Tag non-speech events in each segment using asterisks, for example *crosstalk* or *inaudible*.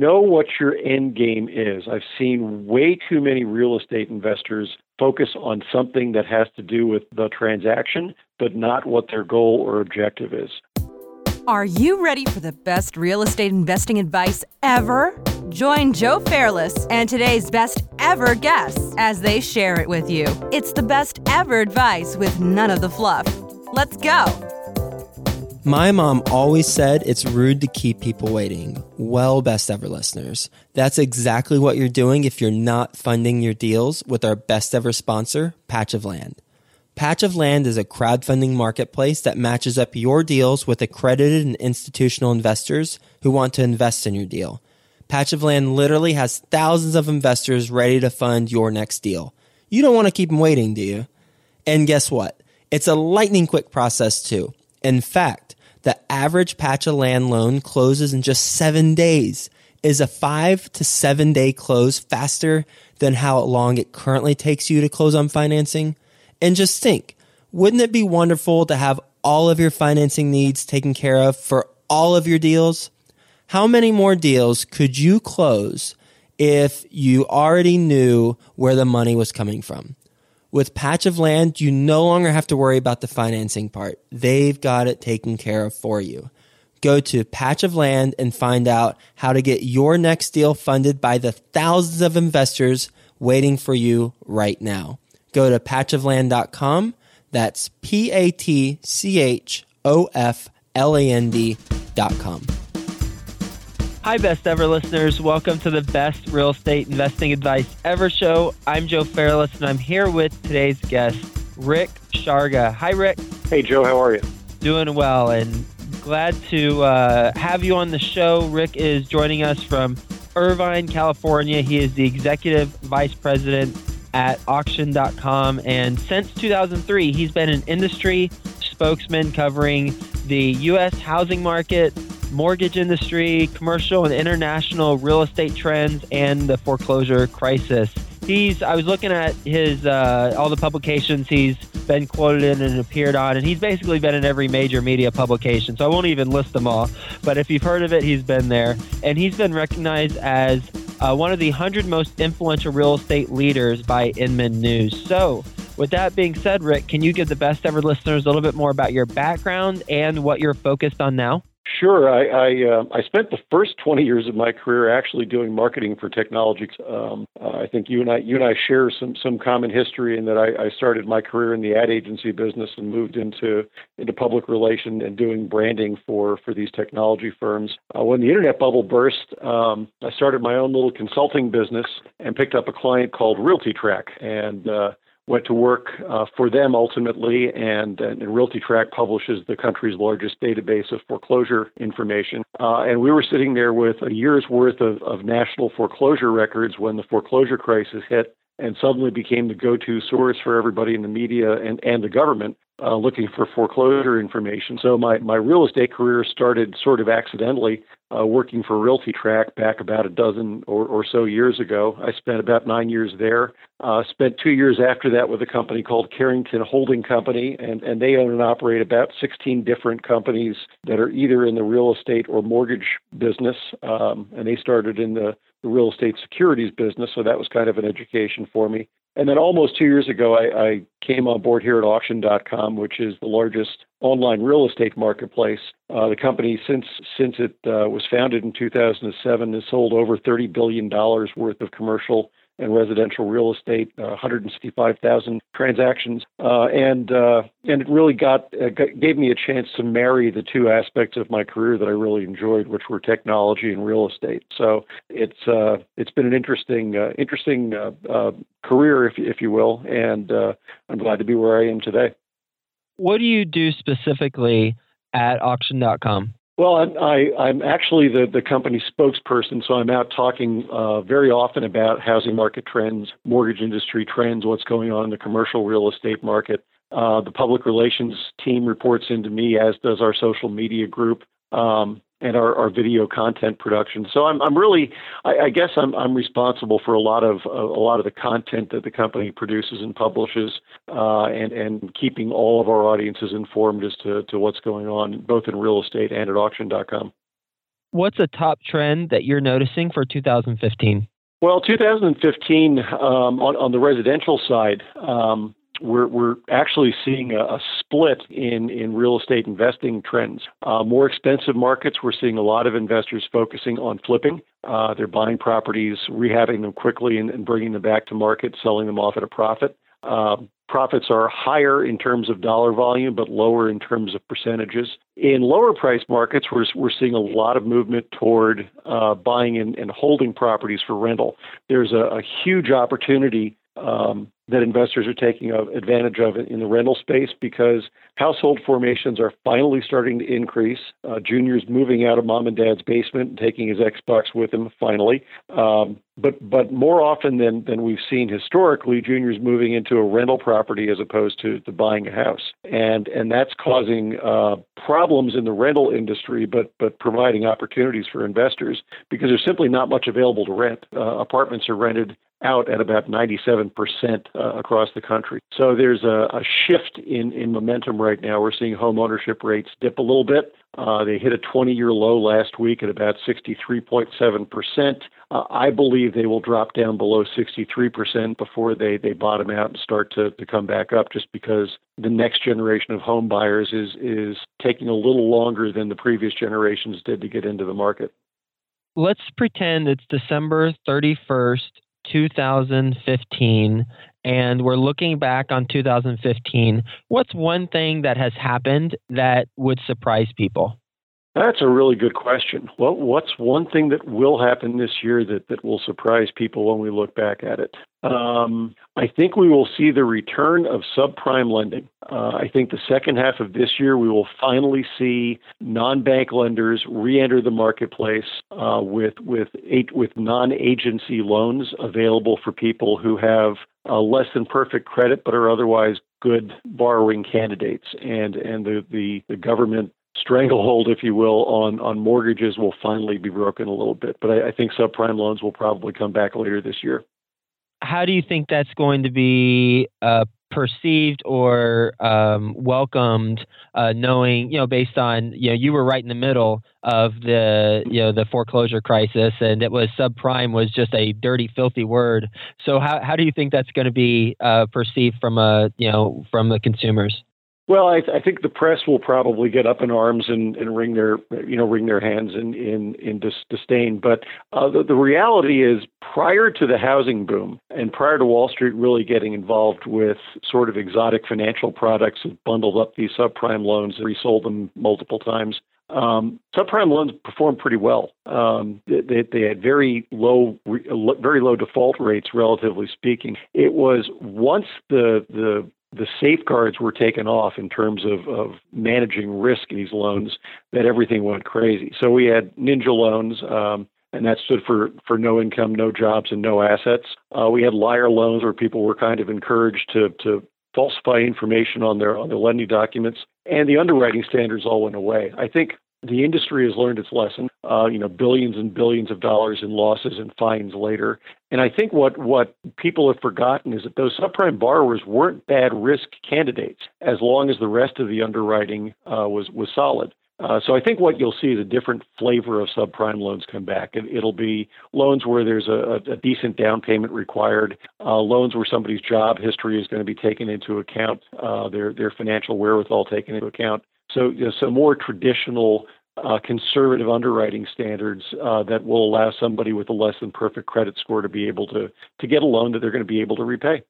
know what your end game is. I've seen way too many real estate investors focus on something that has to do with the transaction, but not what their goal or objective is. Are you ready for the best real estate investing advice ever? Join Joe Fairless and today's best ever guests as they share it with you. It's the best ever advice with none of the fluff. Let's go. My mom always said it's rude to keep people waiting. Well, best ever listeners, that's exactly what you're doing if you're not funding your deals with our best ever sponsor, Patch of Land. Patch of Land is a crowdfunding marketplace that matches up your deals with accredited and institutional investors who want to invest in your deal. Patch of Land literally has thousands of investors ready to fund your next deal. You don't want to keep them waiting, do you? And guess what? It's a lightning quick process too. In fact, the average patch of land loan closes in just seven days. Is a five to seven day close faster than how long it currently takes you to close on financing? And just think, wouldn't it be wonderful to have all of your financing needs taken care of for all of your deals? How many more deals could you close if you already knew where the money was coming from? With Patch of Land, you no longer have to worry about the financing part. They've got it taken care of for you. Go to Patch of Land and find out how to get your next deal funded by the thousands of investors waiting for you right now. Go to patchofland.com. That's P A T C H O F L A N D.com. Hi, best ever listeners. Welcome to the best real estate investing advice ever show. I'm Joe Fairless, and I'm here with today's guest, Rick Sharga. Hi, Rick. Hey, Joe, how are you? Doing well, and glad to uh, have you on the show. Rick is joining us from Irvine, California. He is the executive vice president at auction.com, and since 2003, he's been an industry spokesman covering the U.S. housing market mortgage industry, commercial and international real estate trends, and the foreclosure crisis. He's I was looking at his uh, all the publications he's been quoted in and appeared on, and he's basically been in every major media publication. So I won't even list them all, but if you've heard of it, he's been there, and he's been recognized as uh, one of the 100 most influential real estate leaders by Inman News. So, with that being said, Rick, can you give the best ever listeners a little bit more about your background and what you're focused on now? Sure. I I, uh, I, spent the first 20 years of my career actually doing marketing for technology. Um, uh, I think you and I you and I share some some common history in that I, I, started my career in the ad agency business and moved into into public relation and doing branding for for these technology firms. Uh, when the internet bubble burst, um, I started my own little consulting business and picked up a client called RealtyTrac and uh, went to work uh, for them ultimately, and, and RealtyTrac publishes the country's largest database of foreclosure information. Uh, and we were sitting there with a year's worth of, of national foreclosure records when the foreclosure crisis hit and suddenly became the go-to source for everybody in the media and, and the government uh, looking for foreclosure information. So my, my real estate career started sort of accidentally uh, working for RealtyTrac back about a dozen or, or, so years ago. I spent about nine years there. Uh, spent two years after that with a company called Carrington Holding Company, and, and they own and operate about 16 different companies that are either in the real estate or mortgage business. Um, and they started in the, the real estate securities business, so that was kind of an education for me. And then almost two years ago, I, I came on board here at auction.com, which is the largest online real estate marketplace. Uh, the company, since since it uh, was founded in 2007, has sold over 30 billion dollars worth of commercial and residential real estate, uh, 165,000 transactions, uh, and uh, and it really got, uh, gave me a chance to marry the two aspects of my career that I really enjoyed, which were technology and real estate. So it's uh, it's been an interesting uh, interesting career, if if you will, and I'm glad to be where I am today. What do you do specifically at auction.com? Well, I, am actually the, the company spokesperson, so I'm out talking uh, very often about housing market trends, mortgage industry trends, what's going on in the commercial real estate market. Uh, the public relations team reports into me, as does our social media group. Um, and our, our video content production. So I'm, I'm really, I, I guess I'm, I'm responsible for a lot of a, a lot of the content that the company produces and publishes, uh, and and keeping all of our audiences informed as to, to what's going on both in real estate and at auction.com. What's a top trend that you're noticing for 2015? Well, 2015 um, on, on the residential side, um, we're, we're actually seeing a, a, split in, in real estate investing trends. Uh, more expensive markets, we're seeing a lot of investors focusing on flipping. Uh, they're buying properties, rehabbing them quickly, and, and, bringing them back to market, selling them off at a profit. Uh, profits are higher in terms of dollar volume, but lower in terms of percentages. In lower price markets, we're, we're seeing a lot of movement toward uh, buying and, and, holding properties for rental. There's a, a huge opportunity um, that investors are taking advantage of in the rental space because household formations are finally starting to increase. Uh, junior's moving out of mom and dad's basement and taking his Xbox with him finally. Um, but but more often than than we've seen historically, junior's moving into a rental property as opposed to, to buying a house, and and that's causing uh, problems in the rental industry, but but providing opportunities for investors because there's simply not much available to rent. Uh, apartments are rented out at about 97% uh, across the country. So there's a, a, shift in, in momentum right now. We're seeing home ownership rates dip a little bit. Uh, they hit a 20 year low last week at about 63.7%. Uh, I believe they will drop down below 63% before they, they bottom out and start to, to come back up just because the next generation of home buyers is, is taking a little longer than the previous generations did to get into the market. Let's pretend it's December 31st, 2015 and we're looking back on 2015, what's one thing that has happened that would surprise people? That's a really good question. Well, what's one thing that will happen this year that, that will surprise people when we look back at it? Um, I think we will see the return of subprime lending. Uh, I think the second half of this year, we will finally see non-bank lenders re-enter the marketplace uh, with with with non-agency loans available for people who have uh, less than perfect credit but are otherwise good borrowing candidates, and and the the, the government stranglehold, if you will, on on mortgages will finally be broken a little bit. But I, I think subprime loans will probably come back later this year. How do you think that's going to be uh, perceived or um, welcomed, uh, knowing you know based on you know you were right in the middle of the you know the foreclosure crisis, and it was subprime was just a dirty, filthy word. So how how do you think that's going to be uh, perceived from a you know from the consumers? Well, I, th- I, think the press will probably get up in arms and, and wring their, you know, wring their hands in in, in dis- disdain. But uh, the, the reality is, prior to the housing boom and prior to Wall Street really getting involved with sort of exotic financial products that bundled up these subprime loans and resold them multiple times, um, subprime loans performed pretty well. Um, they, they, had very low, very low default rates, relatively speaking. It was once the the the safeguards were taken off in terms of, of managing risk in these loans that everything went crazy. So we had ninja loans, um, and that stood for, for no income, no jobs, and no assets. Uh, we had liar loans where people were kind of encouraged to, to falsify information on their on their lending documents, and the underwriting standards all went away. I think the industry has learned its lesson. Uh, you know, billions and billions of dollars in losses and fines later. And I think what what people have forgotten is that those subprime borrowers weren't bad risk candidates as long as the rest of the underwriting uh, was was solid. Uh, so I think what you'll see is a different flavor of subprime loans come back. It, will be loans where there's a, a, decent down payment required, uh, loans where somebody's job history is going to be taken into account, uh, their their financial wherewithal taken into account. So, you know, so more traditional uh, conservative underwriting standards uh, that will allow somebody with a less than perfect credit score to be able to to get a loan that they're going to be able to repay.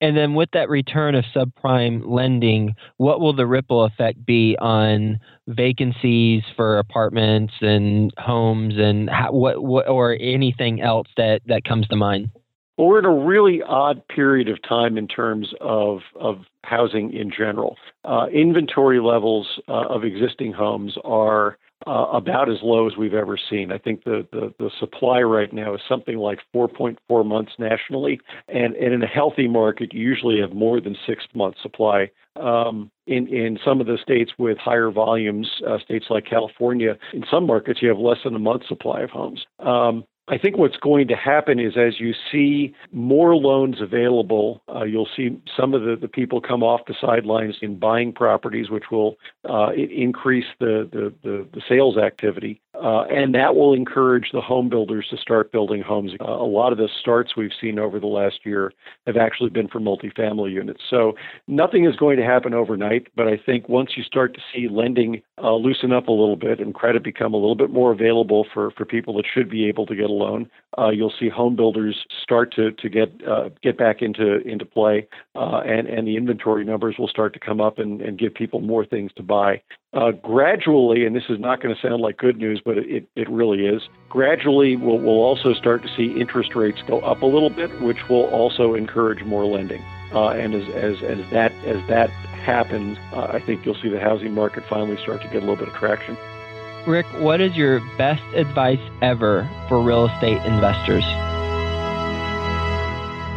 And then with that return of subprime lending, what will the ripple effect be on vacancies for apartments and homes and how, what, what or anything else that that comes to mind? Well, we're in a really odd period of time in terms of, of housing in general. Uh, inventory levels uh, of existing homes are uh, about as low as we've ever seen. I think the, the, the, supply right now is something like 4.4 months nationally, and, and in a healthy market, you usually have more than six months supply. Um, in, in some of the states with higher volumes, uh, states like California, in some markets, you have less than a month supply of homes. Um, I think what's going to happen is as you see more loans available, uh, you'll see some of the, the people come off the sidelines in buying properties, which will uh, increase the, the, the, the, sales activity. Uh, and that will encourage the home builders to start building homes. Uh, a lot of the starts we've seen over the last year have actually been for multifamily units. So nothing is going to happen overnight, but I think once you start to see lending uh, loosen up a little bit and credit become a little bit more available for, for people that should be able to get a loan, uh, you'll see home builders start to, to get uh, get back into into play, uh, and and the inventory numbers will start to come up and, and give people more things to buy. Gradually, and this is not going to sound like good news, but it, it really is. Gradually, we'll, we'll also start to see interest rates go up a little bit, which will also encourage more lending. Uh, and as, as, as that as that happens, uh, I think you'll see the housing market finally start to get a little bit of traction. Rick, what is your best advice ever for real estate investors?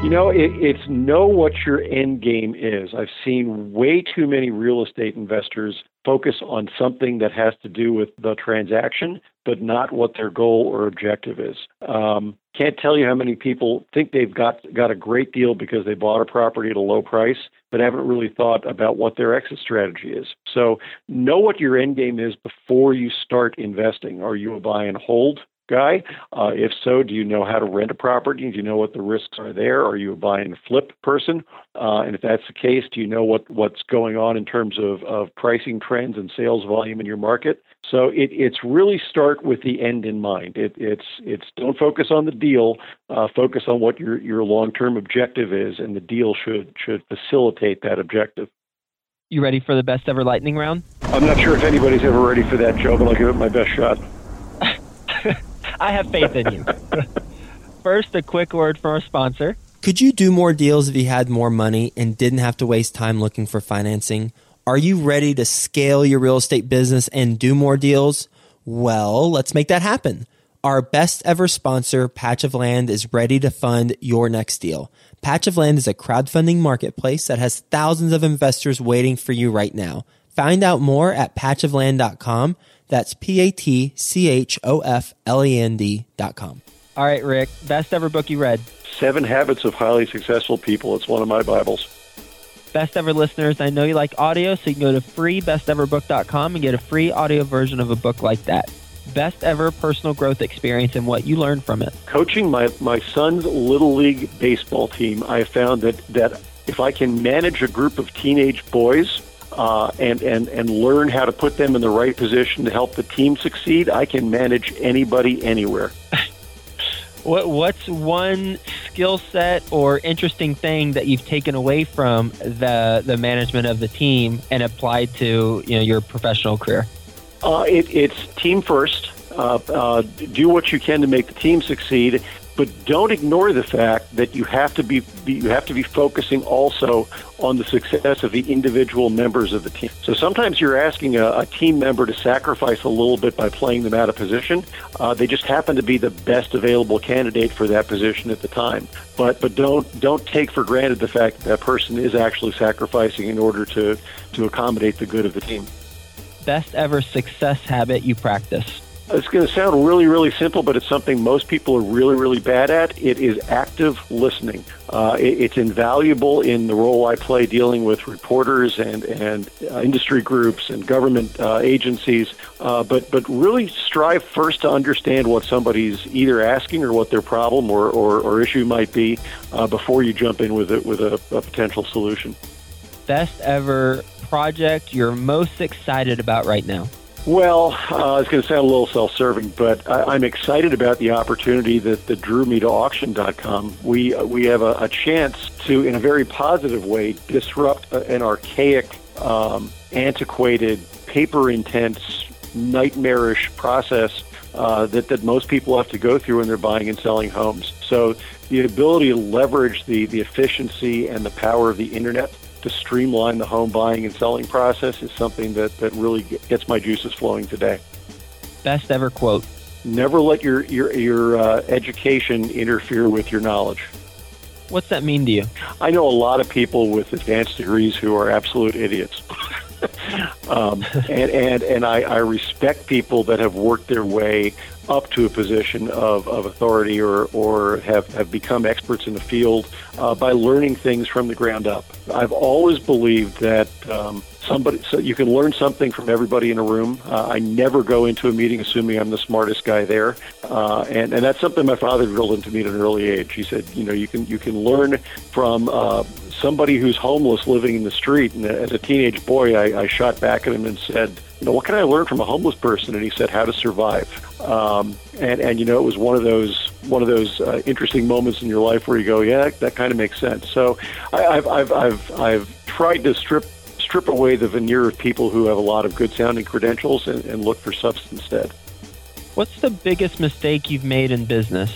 You know, it, it's know what your end game is. I've seen way too many real estate investors focus on something that has to do with the transaction, but not what their goal or objective is. Um, can't tell you how many people think they've got got a great deal because they bought a property at a low price, but haven't really thought about what their exit strategy is. So know what your end game is before you start investing. Are you a buy and hold guy? Uh, if so, do you know how to rent a property? Do you know what the risks are there? Are you a buy and flip person? Uh, and if that's the case, do you know what, what's going on in terms of, of pricing trends and sales volume in your market? So it, it's really start with the end in mind. It, it's it's don't focus on the deal, uh, focus on what your your long term objective is, and the deal should should facilitate that objective. You ready for the best ever lightning round? I'm not sure if anybody's ever ready for that, Joe, but I'll give it my best shot. I have faith in you. *laughs* First, a quick word from our sponsor. Could you do more deals if you had more money and didn't have to waste time looking for financing? Are you ready to scale your real estate business and do more deals? Well, let's make that happen. Our best ever sponsor, Patch of Land, is ready to fund your next deal. Patch of Land is a crowdfunding marketplace that has thousands of investors waiting for you right now. Find out more at patchofland.com. That's P A T C H O F L E N D dot com. All right, Rick, best ever book you read. Seven Habits of Highly Successful People. It's one of my Bibles. Best ever listeners, I know you like audio, so you can go to freebesteverbook.com and get a free audio version of a book like that. Best ever personal growth experience and what you learned from it. Coaching my, my son's Little League baseball team, I found that, that if I can manage a group of teenage boys uh, and, and, and learn how to put them in the right position to help the team succeed, I can manage anybody anywhere. *laughs* What what's one skill set or interesting thing that you've taken away from the the management of the team and applied to you know your professional career? Uh, it, it's team first. Uh, uh, do what you can to make the team succeed, but don't ignore the fact that you have to be, you have to be focusing also on the success of the individual members of the team. So sometimes you're asking a, a team member to sacrifice a little bit by playing them out of position. Uh, they just happen to be the best available candidate for that position at the time. But but don't don't take for granted the fact that that person is actually sacrificing in order to to accommodate the good of the team. Best ever success habit you practice. It's going to sound really, really simple, but it's something most people are really, really bad at. It is active listening. Uh, it, it's invaluable in the role I play dealing with reporters and and uh, industry groups and government uh, agencies. Uh, but but really strive first to understand what somebody's either asking or what their problem or, or, or issue might be uh, before you jump in with it with a, a potential solution. Best ever project you're most excited about right now. Well, uh, it's going to sound a little self-serving, but I, am excited about the opportunity that, that drew me to auction.com. We uh, we have a, a, chance to, in a very positive way, disrupt an archaic, um, antiquated, paper-intense, nightmarish process uh, that that most people have to go through when they're buying and selling homes. So the ability to leverage the the efficiency and the power of the internet to streamline the home buying and selling process is something that, that really gets my juices flowing today. Best ever quote. Never let your, your, your uh, education interfere with your knowledge. What's that mean to you? I know a lot of people with advanced degrees who are absolute idiots. *laughs* um, and and and I, I respect people that have worked their way up to a position of, of authority or, or have, have become experts in the field uh, by learning things from the ground up. I've always believed that um, somebody so you can learn something from everybody in a room. Uh, I never go into a meeting assuming I'm the smartest guy there, uh, and and that's something my father drilled into me at an early age. He said, you know, you can you can learn from uh, somebody who's homeless living in the street. And as a teenage boy, I, I shot back at him and said, you know, what can I learn from a homeless person? And he said, how to survive. Um, and and you know, it was one of those one of those uh, interesting moments in your life where you go, yeah, that, that kind of makes sense. So I, I've I've I've I've tried to strip strip away the veneer of people who have a lot of good sounding credentials and, and look for substance instead. What's the biggest mistake you've made in business?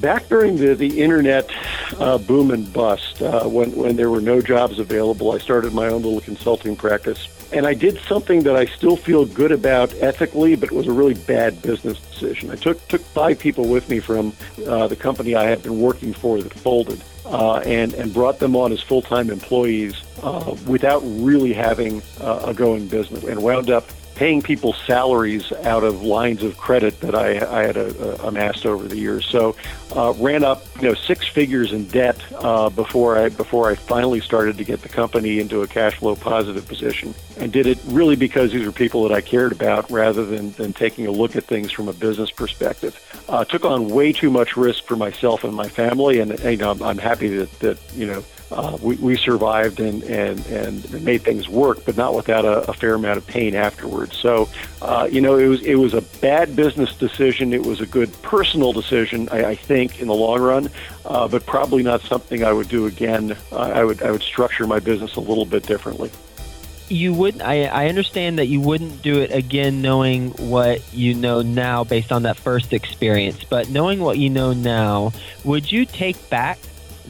Back during the, the internet uh, boom and bust, uh, when, when there were no jobs available, I started my own little consulting practice. And I did something that I still feel good about ethically, but it was a really bad business decision. I took, took five people with me from uh, the company I had been working for that folded uh, and, and brought them on as full time employees uh, without really having uh, a going business and wound up paying people salaries out of lines of credit that I, I had uh, amassed over the years. So uh, ran up you know six figures in debt uh, before I before I finally started to get the company into a cash flow positive position, and did it really because these were people that I cared about rather than, than taking a look at things from a business perspective. Uh, took on way too much risk for myself and my family, and you know I'm, I'm happy that that you know uh, we, we survived and, and, and made things work, but not without a, a fair amount of pain afterwards. So, uh, you know, it was it was a bad business decision. It was a good personal decision, I, I think, in the long run, uh, but probably not something I would do again. I would I would structure my business a little bit differently. You wouldn't. I, I understand that you wouldn't do it again knowing what you know now based on that first experience, but knowing what you know now, would you take back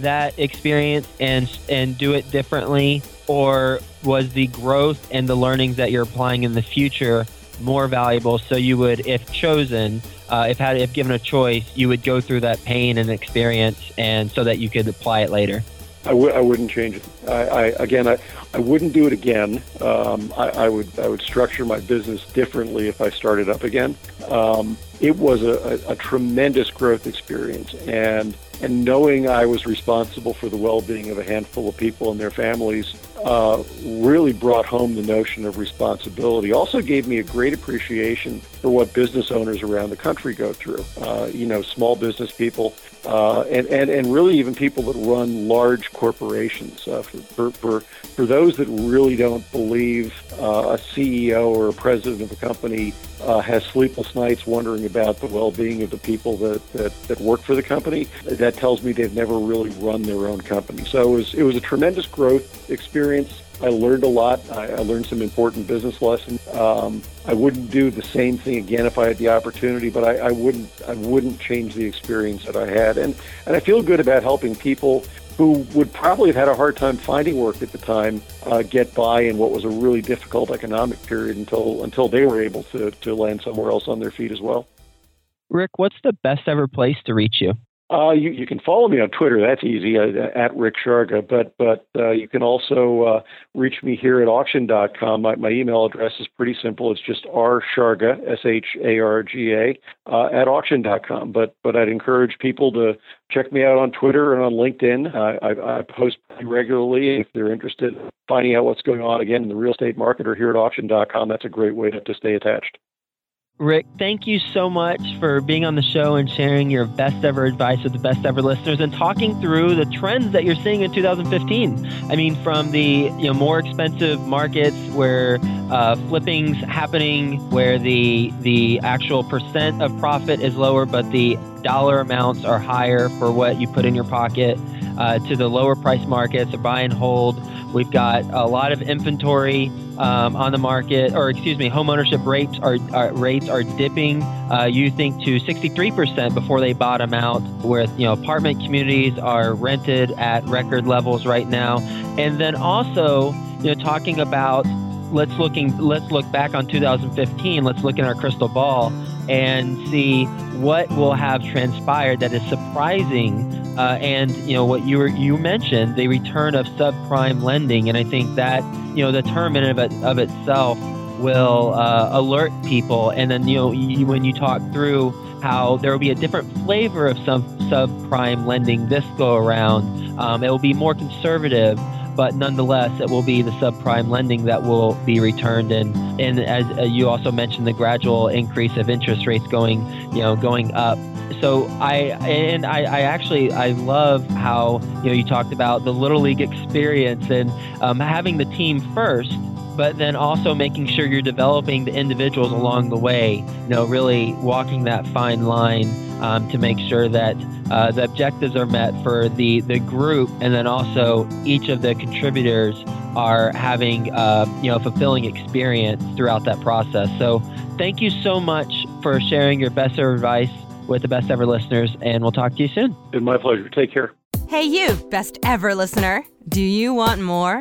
that experience and and do it differently, or was the growth and the learnings that you're applying in the future more valuable? So you would, if chosen, uh, if had if given a choice, you would go through that pain and experience, and so that you could apply it later. I w- I wouldn't change it. I, I again, I, I wouldn't do it again. Um, I, I would I would structure my business differently if I started up again. Um, it was a, a, a tremendous growth experience, and and knowing I was responsible for the well-being of a handful of people and their families uh, really brought home the notion of responsibility. Also gave me a great appreciation for what business owners around the country go through. Uh, you know, small business people uh, and, and, and really even people that run large corporations. Uh, for, for, for, for those that really don't believe uh, a CEO or a president of a company uh, has sleepless nights wondering about the well-being of the people that, that, that work for the company, that tells me they've never really run their own company. So it was, it was a tremendous growth experience. I learned a lot. I, I learned some important business lessons. Um, I wouldn't do the same thing again if I had the opportunity, but I, I wouldn't. I wouldn't change the experience that I had, and and I feel good about helping people who would probably have had a hard time finding work at the time uh, get by in what was a really difficult economic period until until they were able to to land somewhere else on their feet as well. Rick, what's the best ever place to reach you? Uh, you, you can follow me on Twitter. That's easy uh, at Rick Sharga. But but uh, you can also uh, reach me here at auction.com. My, my email address is pretty simple. It's just R Sharga S H A R G A uh, at auction.com. But but I'd encourage people to check me out on Twitter and on LinkedIn. I, I post pretty regularly. If they're interested in finding out what's going on again in the real estate market or here at auction.com, that's a great way to, to stay attached. Rick, thank you so much for being on the show and sharing your best ever advice with the best ever listeners and talking through the trends that you're seeing in 2015. I mean, from the you know more expensive markets where uh, flipping's happening, where the the actual percent of profit is lower, but the dollar amounts are higher for what you put in your pocket, uh, to the lower price markets, a buy and hold We've got a lot of inventory um, on the market, or excuse me, home ownership rates are, are rates are dipping. Uh, you think to 63% before they bottom out. Where you know apartment communities are rented at record levels right now, and then also you know talking about let's looking let's look back on 2015. Let's look in our crystal ball and see what will have transpired that is surprising. Uh, and you know what you were, you mentioned the return of subprime lending, and I think that you know the term in of, it, of itself will uh, alert people. And then you know you, when you talk through how there will be a different flavor of some subprime lending this go around, um, it will be more conservative but nonetheless, it will be the subprime lending that will be returned. And, and as uh, you also mentioned, the gradual increase of interest rates going, you know, going up. So I and I, I actually I love how you know you talked about the little league experience and um, having the team first but then also making sure you're developing the individuals along the way, you know, really walking that fine line um, to make sure that uh, the objectives are met for the, the group and then also each of the contributors are having uh, you know fulfilling experience throughout that process. So thank you so much for sharing your best ever advice with the best ever listeners, and we'll talk to you soon. It's my pleasure. Take care. Hey, you, best ever listener. Do you want more?